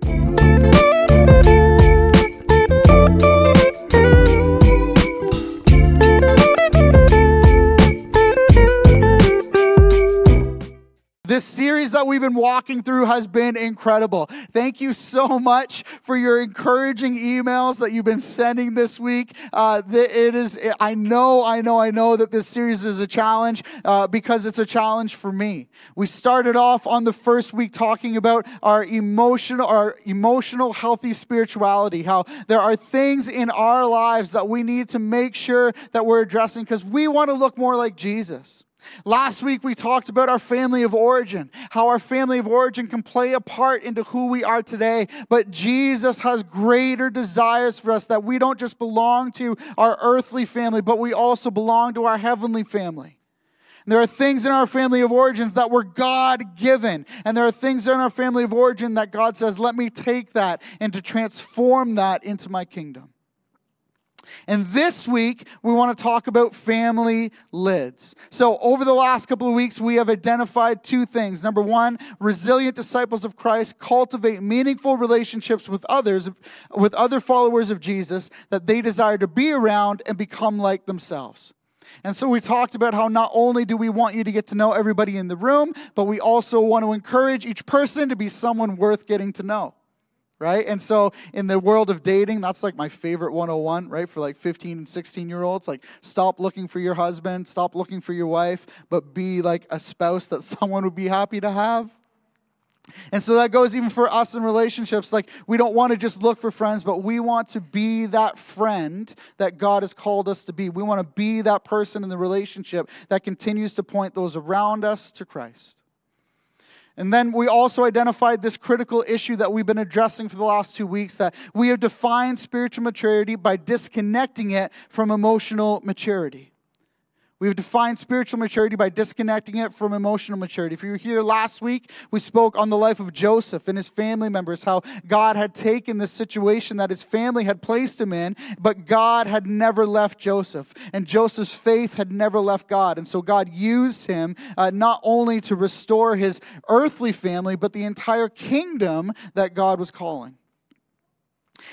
Bye. This series that we've been walking through has been incredible. Thank you so much for your encouraging emails that you've been sending this week. Uh, it is, I know, I know, I know that this series is a challenge uh, because it's a challenge for me. We started off on the first week talking about our emotional, our emotional, healthy spirituality. How there are things in our lives that we need to make sure that we're addressing because we want to look more like Jesus. Last week we talked about our family of origin, how our family of origin can play a part into who we are today. But Jesus has greater desires for us that we don't just belong to our earthly family, but we also belong to our heavenly family. there are things in our family of origins that were God given. And there are things in our family of origin that God says, let me take that and to transform that into my kingdom. And this week, we want to talk about family lids. So, over the last couple of weeks, we have identified two things. Number one, resilient disciples of Christ cultivate meaningful relationships with others, with other followers of Jesus that they desire to be around and become like themselves. And so we talked about how not only do we want you to get to know everybody in the room, but we also want to encourage each person to be someone worth getting to know right? And so in the world of dating, that's like my favorite 101, right? For like 15 and 16 year olds, like stop looking for your husband, stop looking for your wife, but be like a spouse that someone would be happy to have. And so that goes even for us in relationships. Like, we don't want to just look for friends, but we want to be that friend that God has called us to be. We want to be that person in the relationship that continues to point those around us to Christ. And then we also identified this critical issue that we've been addressing for the last two weeks that we have defined spiritual maturity by disconnecting it from emotional maturity. We've defined spiritual maturity by disconnecting it from emotional maturity. If you were here last week, we spoke on the life of Joseph and his family members, how God had taken this situation that his family had placed him in, but God had never left Joseph. And Joseph's faith had never left God. And so God used him uh, not only to restore his earthly family, but the entire kingdom that God was calling.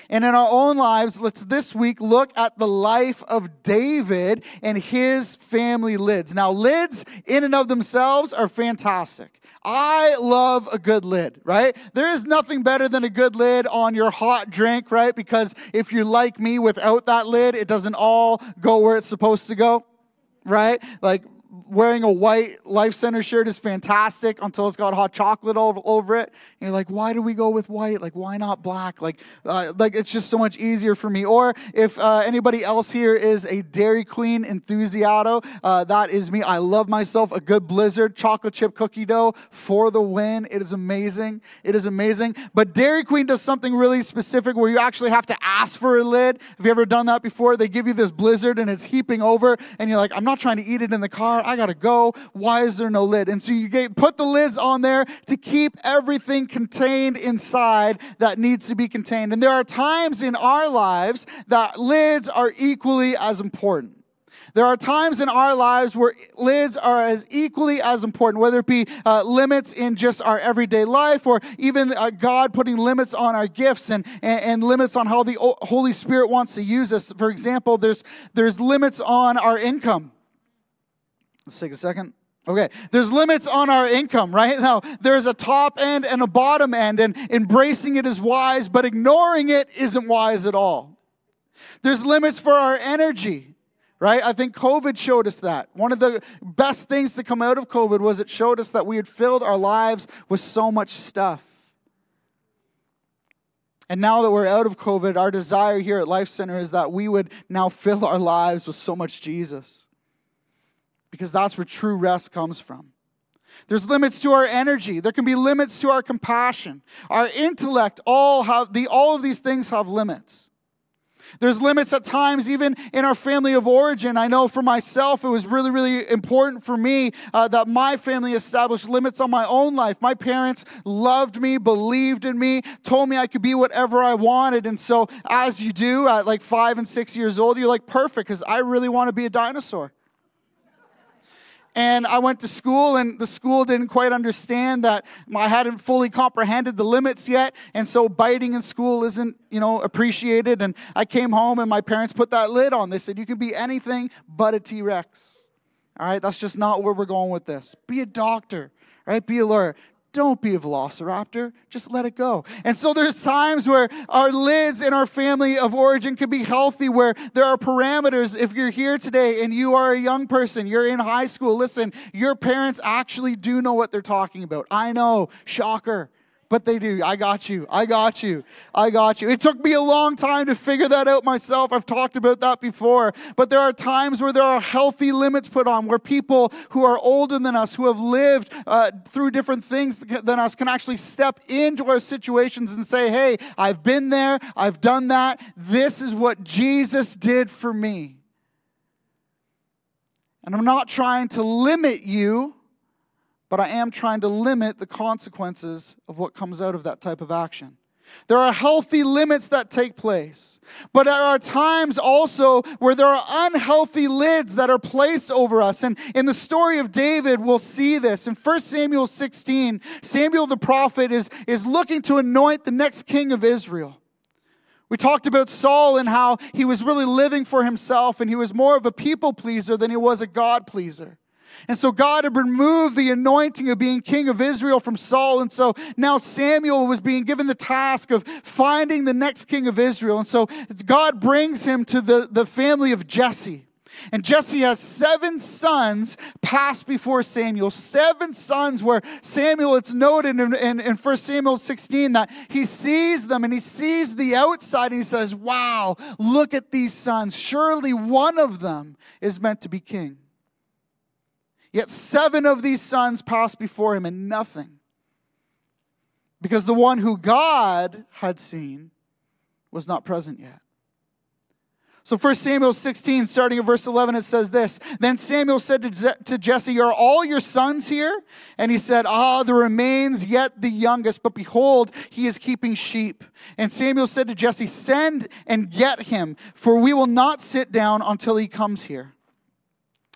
And in our own lives, let's this week look at the life of David and his family lids. Now, lids in and of themselves are fantastic. I love a good lid, right? There is nothing better than a good lid on your hot drink, right? Because if you're like me without that lid, it doesn't all go where it's supposed to go right? Like wearing a white Life Center shirt is fantastic until it's got hot chocolate all over it. And you're like, why do we go with white? Like, why not black? Like, uh, like it's just so much easier for me. Or if uh, anybody else here is a Dairy Queen enthusiasto, uh, that is me. I love myself a good Blizzard chocolate chip cookie dough for the win. It is amazing. It is amazing. But Dairy Queen does something really specific where you actually have to ask for a lid. Have you ever done that before? They give you this Blizzard and it's heaping over, and you're like, I'm not trying to eat it in the car. I got to go. Why is there no lid? And so you get, put the lids on there to keep everything contained inside that needs to be contained. And there are times in our lives that lids are equally as important. There are times in our lives where lids are as equally as important, whether it be uh, limits in just our everyday life or even uh, God putting limits on our gifts and, and, and limits on how the Holy Spirit wants to use us. For example, there's, there's limits on our income. Let's take a second. Okay, there's limits on our income, right? Now, there's a top end and a bottom end, and embracing it is wise, but ignoring it isn't wise at all. There's limits for our energy, right? I think COVID showed us that. One of the best things to come out of COVID was it showed us that we had filled our lives with so much stuff. And now that we're out of COVID, our desire here at Life Center is that we would now fill our lives with so much Jesus because that's where true rest comes from. There's limits to our energy. There can be limits to our compassion. Our intellect, all have the all of these things have limits. There's limits at times, even in our family of origin. I know for myself, it was really, really important for me uh, that my family established limits on my own life. My parents loved me, believed in me, told me I could be whatever I wanted. And so, as you do at like five and six years old, you're like, perfect, because I really want to be a dinosaur. And I went to school, and the school didn't quite understand that I hadn't fully comprehended the limits yet, and so biting in school isn't, you know, appreciated. And I came home, and my parents put that lid on. They said, You can be anything but a T Rex. All right, that's just not where we're going with this. Be a doctor, right? Be a lawyer. Don't be a velociraptor. Just let it go. And so there's times where our lids in our family of origin can be healthy, where there are parameters. If you're here today and you are a young person, you're in high school, listen, your parents actually do know what they're talking about. I know, shocker but they do. I got you. I got you. I got you. It took me a long time to figure that out myself. I've talked about that before. But there are times where there are healthy limits put on, where people who are older than us, who have lived uh, through different things than us, can actually step into our situations and say, hey, I've been there. I've done that. This is what Jesus did for me. And I'm not trying to limit you but I am trying to limit the consequences of what comes out of that type of action. There are healthy limits that take place, but there are times also where there are unhealthy lids that are placed over us. And in the story of David, we'll see this. In 1 Samuel 16, Samuel the prophet is, is looking to anoint the next king of Israel. We talked about Saul and how he was really living for himself and he was more of a people pleaser than he was a God pleaser. And so God had removed the anointing of being king of Israel from Saul. And so now Samuel was being given the task of finding the next king of Israel. And so God brings him to the, the family of Jesse. And Jesse has seven sons pass before Samuel. Seven sons where Samuel, it's noted in, in, in 1 Samuel 16 that he sees them and he sees the outside and he says, Wow, look at these sons. Surely one of them is meant to be king. Yet seven of these sons passed before him and nothing. Because the one who God had seen was not present yet. So 1 Samuel 16, starting at verse 11, it says this. Then Samuel said to Jesse, Are all your sons here? And he said, Ah, there remains yet the youngest, but behold, he is keeping sheep. And Samuel said to Jesse, Send and get him, for we will not sit down until he comes here.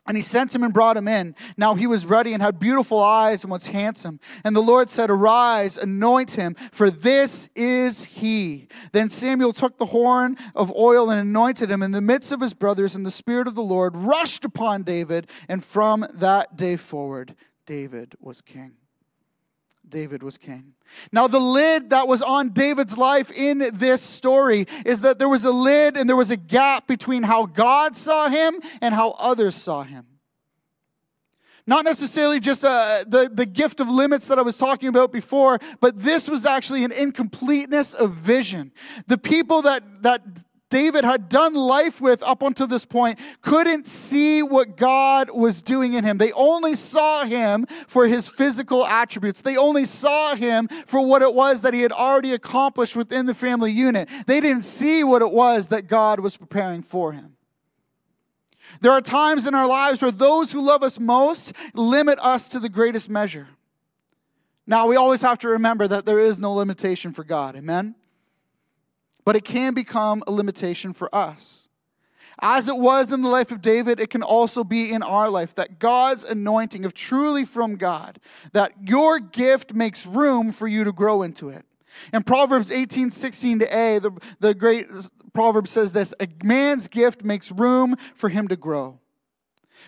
And he sent him and brought him in. Now he was ruddy and had beautiful eyes and was handsome. And the Lord said, Arise, anoint him, for this is he. Then Samuel took the horn of oil and anointed him in the midst of his brothers, and the Spirit of the Lord rushed upon David. And from that day forward, David was king. David was king. Now, the lid that was on David's life in this story is that there was a lid and there was a gap between how God saw him and how others saw him. Not necessarily just uh, the, the gift of limits that I was talking about before, but this was actually an incompleteness of vision. The people that, that David had done life with up until this point couldn't see what God was doing in him. They only saw him for his physical attributes. They only saw him for what it was that he had already accomplished within the family unit. They didn't see what it was that God was preparing for him. There are times in our lives where those who love us most limit us to the greatest measure. Now, we always have to remember that there is no limitation for God. Amen? But it can become a limitation for us. As it was in the life of David, it can also be in our life that God's anointing of truly from God, that your gift makes room for you to grow into it. In Proverbs 18, 16 to A, the, the great proverb says this a man's gift makes room for him to grow.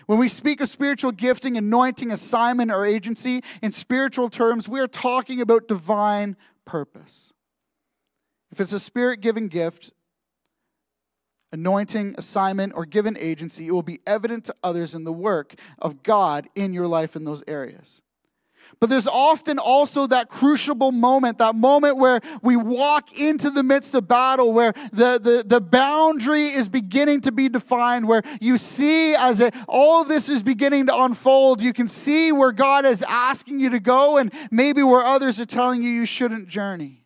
When we speak of spiritual gifting, anointing, assignment, or agency, in spiritual terms, we are talking about divine purpose. If it's a spirit given gift, anointing, assignment, or given agency, it will be evident to others in the work of God in your life in those areas. But there's often also that crucible moment, that moment where we walk into the midst of battle, where the, the, the boundary is beginning to be defined, where you see as it, all of this is beginning to unfold, you can see where God is asking you to go and maybe where others are telling you you shouldn't journey.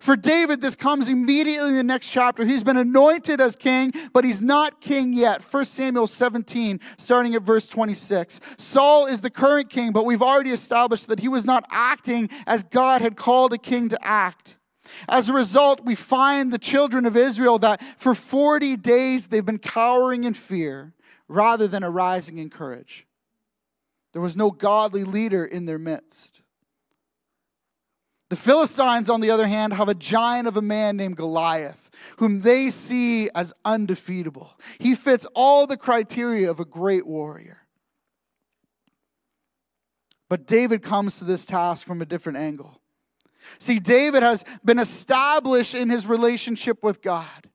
For David, this comes immediately in the next chapter. He's been anointed as king, but he's not king yet. 1 Samuel 17, starting at verse 26. Saul is the current king, but we've already established that he was not acting as God had called a king to act. As a result, we find the children of Israel that for 40 days they've been cowering in fear rather than arising in courage. There was no godly leader in their midst. The Philistines, on the other hand, have a giant of a man named Goliath, whom they see as undefeatable. He fits all the criteria of a great warrior. But David comes to this task from a different angle. See, David has been established in his relationship with God.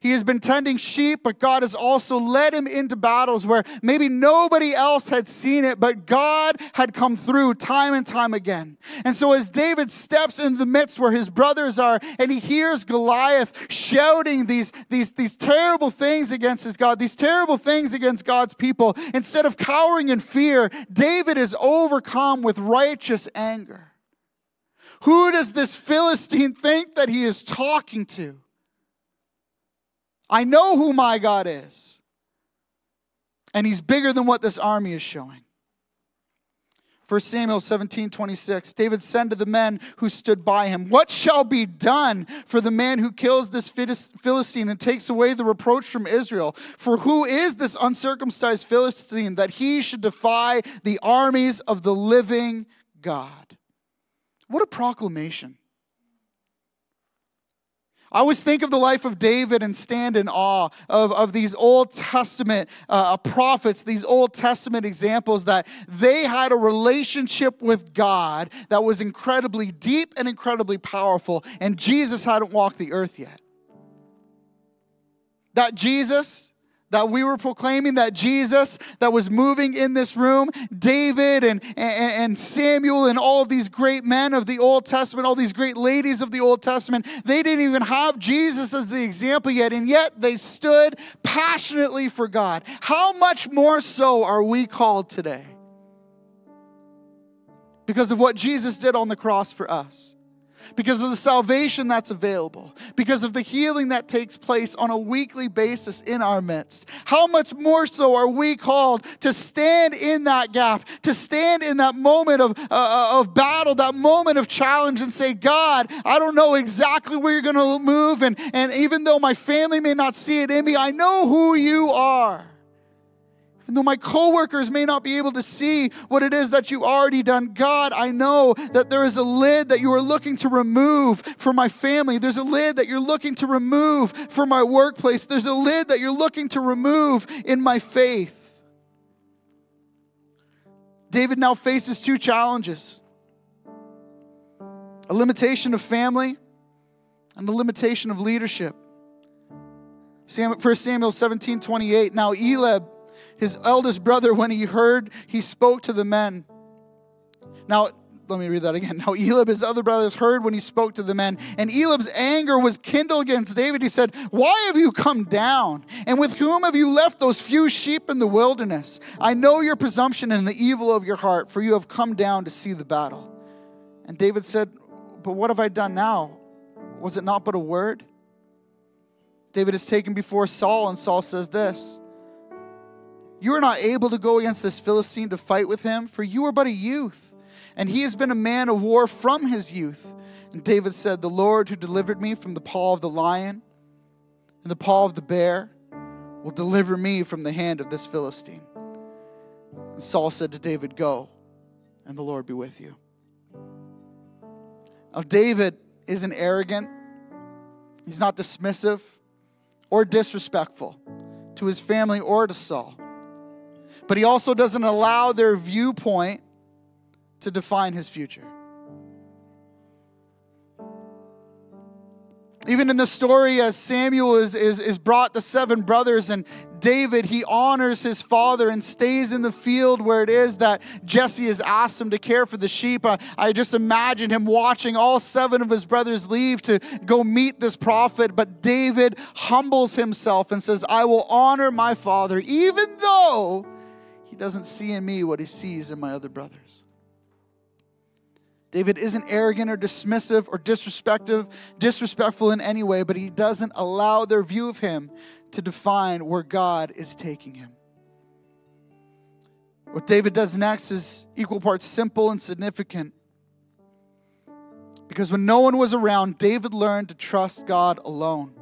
He has been tending sheep, but God has also led him into battles where maybe nobody else had seen it, but God had come through time and time again. And so, as David steps in the midst where his brothers are, and he hears Goliath shouting these, these, these terrible things against his God, these terrible things against God's people, instead of cowering in fear, David is overcome with righteous anger. Who does this Philistine think that he is talking to? I know who my God is. And he's bigger than what this army is showing. 1 Samuel 17, 26. David said to the men who stood by him, What shall be done for the man who kills this Philistine and takes away the reproach from Israel? For who is this uncircumcised Philistine that he should defy the armies of the living God? What a proclamation. I always think of the life of David and stand in awe of, of these Old Testament uh, prophets, these Old Testament examples that they had a relationship with God that was incredibly deep and incredibly powerful, and Jesus hadn't walked the earth yet. That Jesus, that we were proclaiming that Jesus that was moving in this room, David and, and, and, Samuel and all of these great men of the Old Testament, all these great ladies of the Old Testament, they didn't even have Jesus as the example yet, and yet they stood passionately for God. How much more so are we called today? Because of what Jesus did on the cross for us because of the salvation that's available, because of the healing that takes place on a weekly basis in our midst. How much more so are we called to stand in that gap, to stand in that moment of, uh, uh of battle, that moment of challenge, and say, God, I don't know exactly where you're going to move. And, and even though my family may not see it in me, I know who you are. And though my coworkers may not be able to see what it is that you already done, God, I know that there is a lid that you are looking to remove for my family. There's a lid that you're looking to remove for my workplace. There's a lid that you're looking to remove in my faith. David now faces two challenges a limitation of family and a limitation of leadership. 1 Samuel 17 28. Now, Eliab his eldest brother, when he heard, he spoke to the men. Now, let me read that again. Now, Eliab, his other brothers, heard when he spoke to the men, and Eliab's anger was kindled against David. He said, Why have you come down? And with whom have you left those few sheep in the wilderness? I know your presumption and the evil of your heart, for you have come down to see the battle. And David said, But what have I done now? Was it not but a word? David is taken before Saul, and Saul says this you are not able to go against this Philistine to fight with him, for you are but a youth, and he has been a man of war from his youth. And David said, The Lord who delivered me from the paw of the lion and the paw of the bear will deliver me from the hand of this Philistine. And Saul said to David, Go, and the Lord be with you. Now, David isn't arrogant, he's not dismissive or disrespectful to his family or to Saul but he also doesn't allow their viewpoint to define his future. Even in the story, as Samuel is, is, is brought the seven brothers, and David, he honors his father and stays in the field where it is that Jesse has asked him to care for the sheep. I, I just imagine him watching all seven of his brothers leave to go meet this prophet. But David humbles himself and says, I will honor my father, even though doesn't see in me what he sees in my other brothers. David isn't arrogant or dismissive or disrespectful, disrespectful in any way, but he doesn't allow their view of him to define where God is taking him. What David does next is equal parts simple and significant. Because when no one was around, David learned to trust God alone.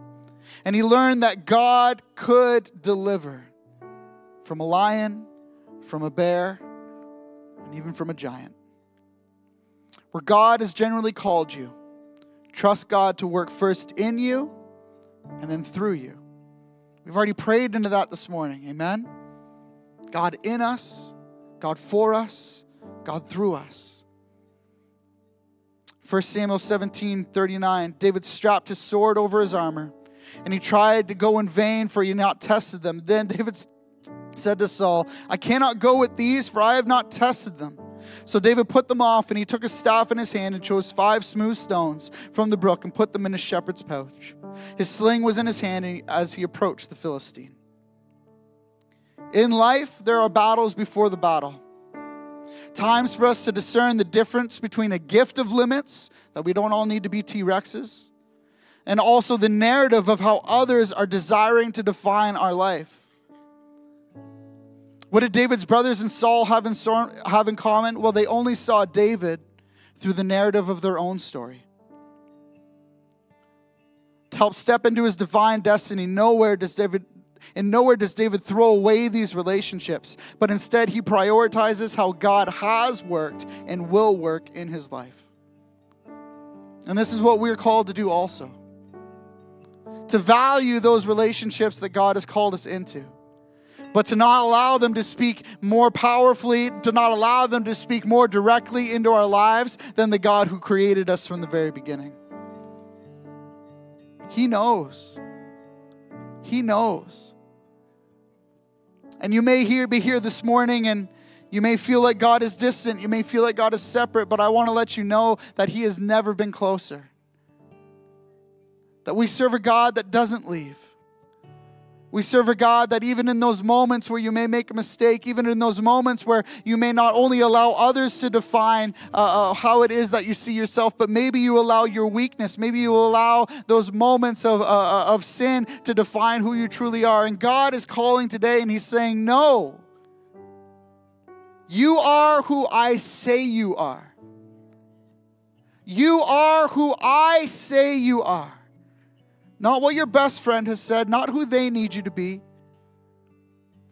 And he learned that God could deliver from a lion, from a bear and even from a giant. Where God has generally called you, trust God to work first in you and then through you. We've already prayed into that this morning. Amen? God in us, God for us, God through us. 1 Samuel 17 39, David strapped his sword over his armor, and he tried to go in vain, for he had not tested them. Then David said to Saul, I cannot go with these, for I have not tested them. So David put them off, and he took a staff in his hand and chose five smooth stones from the brook and put them in his shepherd's pouch. His sling was in his hand as he approached the Philistine. In life, there are battles before the battle. Times for us to discern the difference between a gift of limits, that we don't all need to be T Rexes, and also the narrative of how others are desiring to define our life. What did David's brothers and Saul have in, have in common? Well, they only saw David through the narrative of their own story. To help step into his divine destiny, nowhere does David and nowhere does David throw away these relationships, but instead he prioritizes how God has worked and will work in his life. And this is what we're called to do also to value those relationships that God has called us into, but to not allow them to speak more powerfully, to not allow them to speak more directly into our lives than the God who created us from the very beginning. He knows. He knows. And you may hear, be here this morning and you may feel like God is distant. You may feel like God is separate, but I want to let you know that He has never been closer. That we serve a God that doesn't leave. We serve a God that even in those moments where you may make a mistake, even in those moments where you may not only allow others to define uh, uh, how it is that you see yourself, but maybe you allow your weakness, maybe you allow those moments of, uh, uh, of sin to define who you truly are. And God is calling today and He's saying, No, you are who I say you are. You are who I say you are. Not what your best friend has said, not who they need you to be.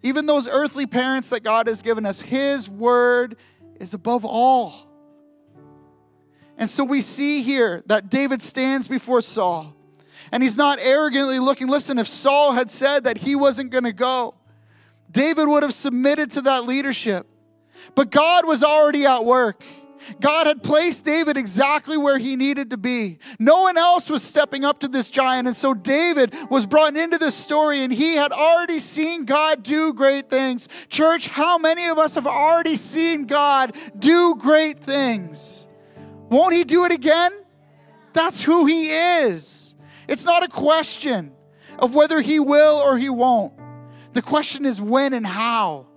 Even those earthly parents that God has given us, His word is above all. And so we see here that David stands before Saul and he's not arrogantly looking. Listen, if Saul had said that he wasn't going to go, David would have submitted to that leadership. But God was already at work. God had placed David exactly where he needed to be. No one else was stepping up to this giant. And so David was brought into this story and he had already seen God do great things. Church, how many of us have already seen God do great things? Won't he do it again? That's who he is. It's not a question of whether he will or he won't. The question is when and how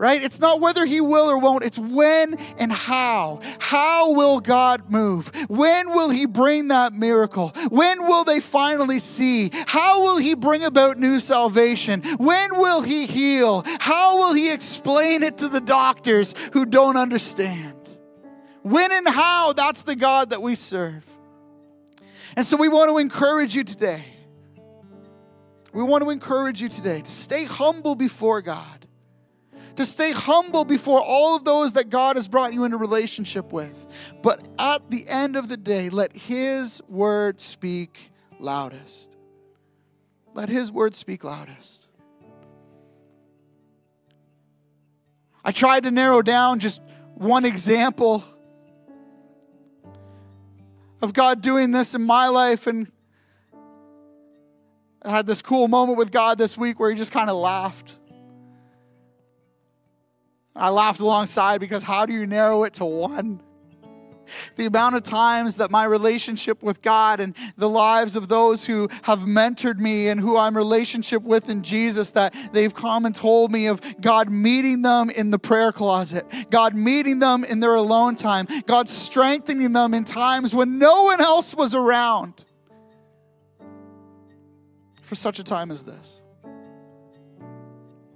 right? It's not whether he will or won't, it's when and how. How will God move? When will he bring that miracle? When will they finally see? How will he bring about new salvation? When will he heal? How will he explain it to the doctors who don't understand? When and how, that's the God that we serve. And so we want to encourage you today. We want to encourage you today to stay humble before God to stay humble before all of those that God has brought you into relationship with. But at the end of the day, let His word speak loudest. Let His word speak loudest. I tried to narrow down just one example of God doing this in my life, and I had this cool moment with God this week where He just kind of laughed. I laughed alongside because how do you narrow it to one? The amount of times that my relationship with God and the lives of those who have mentored me and who I'm relationship with in Jesus that they've come and told me of God meeting them in the prayer closet, God meeting them in their alone time, God strengthening them in times when no one else was around for such a time as this.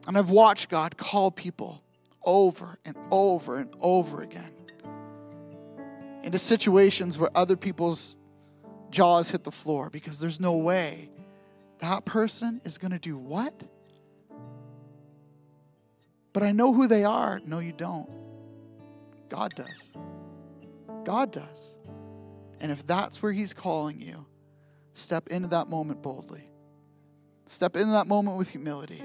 And I've watched God call people over and over and over again into situations where other people's jaws hit the floor because there's no way that person is going to do what? But I know who they are. No, you don't. God does. God does. And if that's where He's calling you, step into that moment boldly. Step into that moment with humility.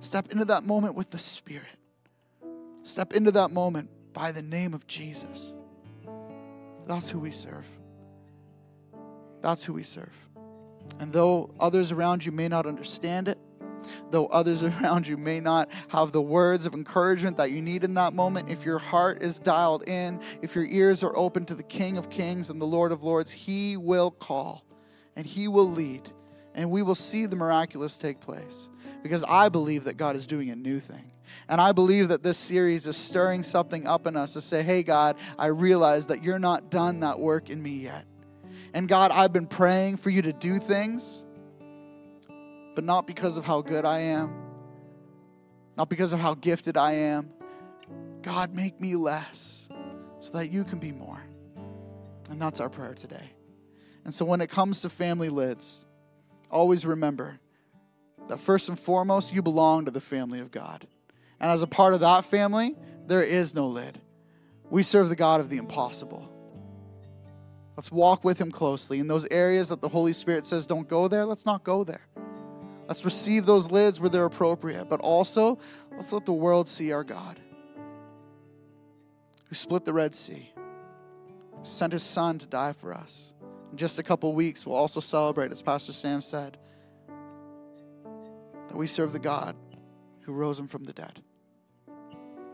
Step into that moment with the Spirit. Step into that moment by the name of Jesus. That's who we serve. That's who we serve. And though others around you may not understand it, though others around you may not have the words of encouragement that you need in that moment, if your heart is dialed in, if your ears are open to the King of Kings and the Lord of Lords, He will call and He will lead, and we will see the miraculous take place. Because I believe that God is doing a new thing. And I believe that this series is stirring something up in us to say, hey, God, I realize that you're not done that work in me yet. And God, I've been praying for you to do things, but not because of how good I am, not because of how gifted I am. God, make me less so that you can be more. And that's our prayer today. And so when it comes to family lids, always remember that first and foremost, you belong to the family of God. And as a part of that family, there is no lid. We serve the God of the impossible. Let's walk with Him closely. In those areas that the Holy Spirit says don't go there, let's not go there. Let's receive those lids where they're appropriate, but also let's let the world see our God who split the Red Sea, sent His Son to die for us. In just a couple weeks, we'll also celebrate, as Pastor Sam said, that we serve the God who rose Him from the dead.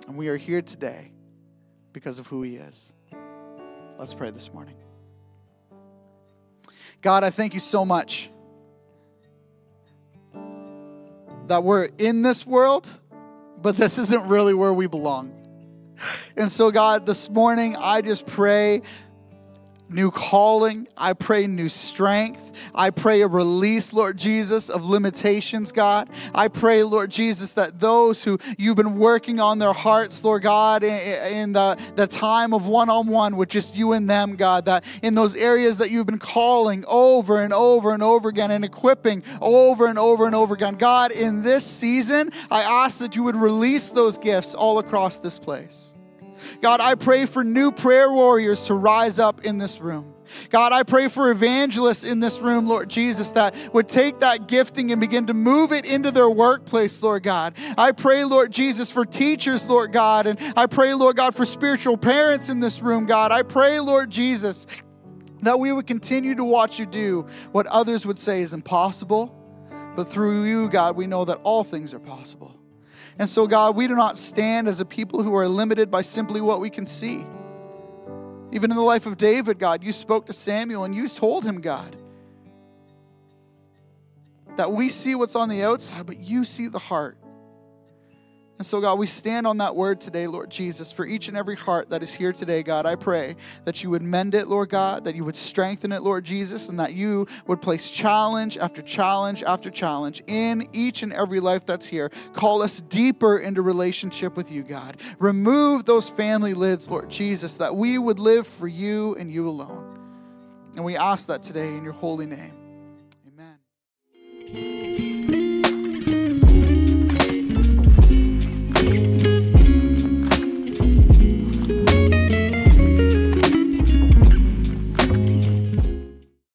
And we are here today because of who He is. Let's pray this morning. God, I thank you so much that we're in this world, but this isn't really where we belong. And so, God, this morning, I just pray new calling. I pray new strength. I pray a release, Lord Jesus, of limitations, God. I pray, Lord Jesus, that those who you've been working on their hearts, Lord God, in the, the time of one on one with just you and them, God, that in those areas that you've been calling over and over and over again and equipping over and over and over again, God, in this season, I ask that you would release those gifts all across this place. God, I pray for new prayer warriors to rise up in this room. God, I pray for evangelists in this room, Lord Jesus, that would take that gifting and begin to move it into their workplace, Lord God. I pray, Lord Jesus, for teachers, Lord God, and I pray, Lord God, for spiritual parents in this room, God. I pray, Lord Jesus, that we would continue to watch you do what others would say is impossible, but through you, God, we know that all things are possible. And so, God, we do not stand as a people who are limited by simply what we can see. Even in the life of David, God, you spoke to Samuel and you told him, God, that we see what's on the outside, but you see the heart. And so, God, we stand on that word today, Lord Jesus, for each and every heart that is here today, God. I pray that you would mend it, Lord God, that you would strengthen it, Lord Jesus, and that you would place challenge after challenge after challenge in each and every life that's here. Call us deeper into relationship with you, God. Remove those family lids, Lord Jesus, that we would live for you and you alone. And we ask that today in your holy name.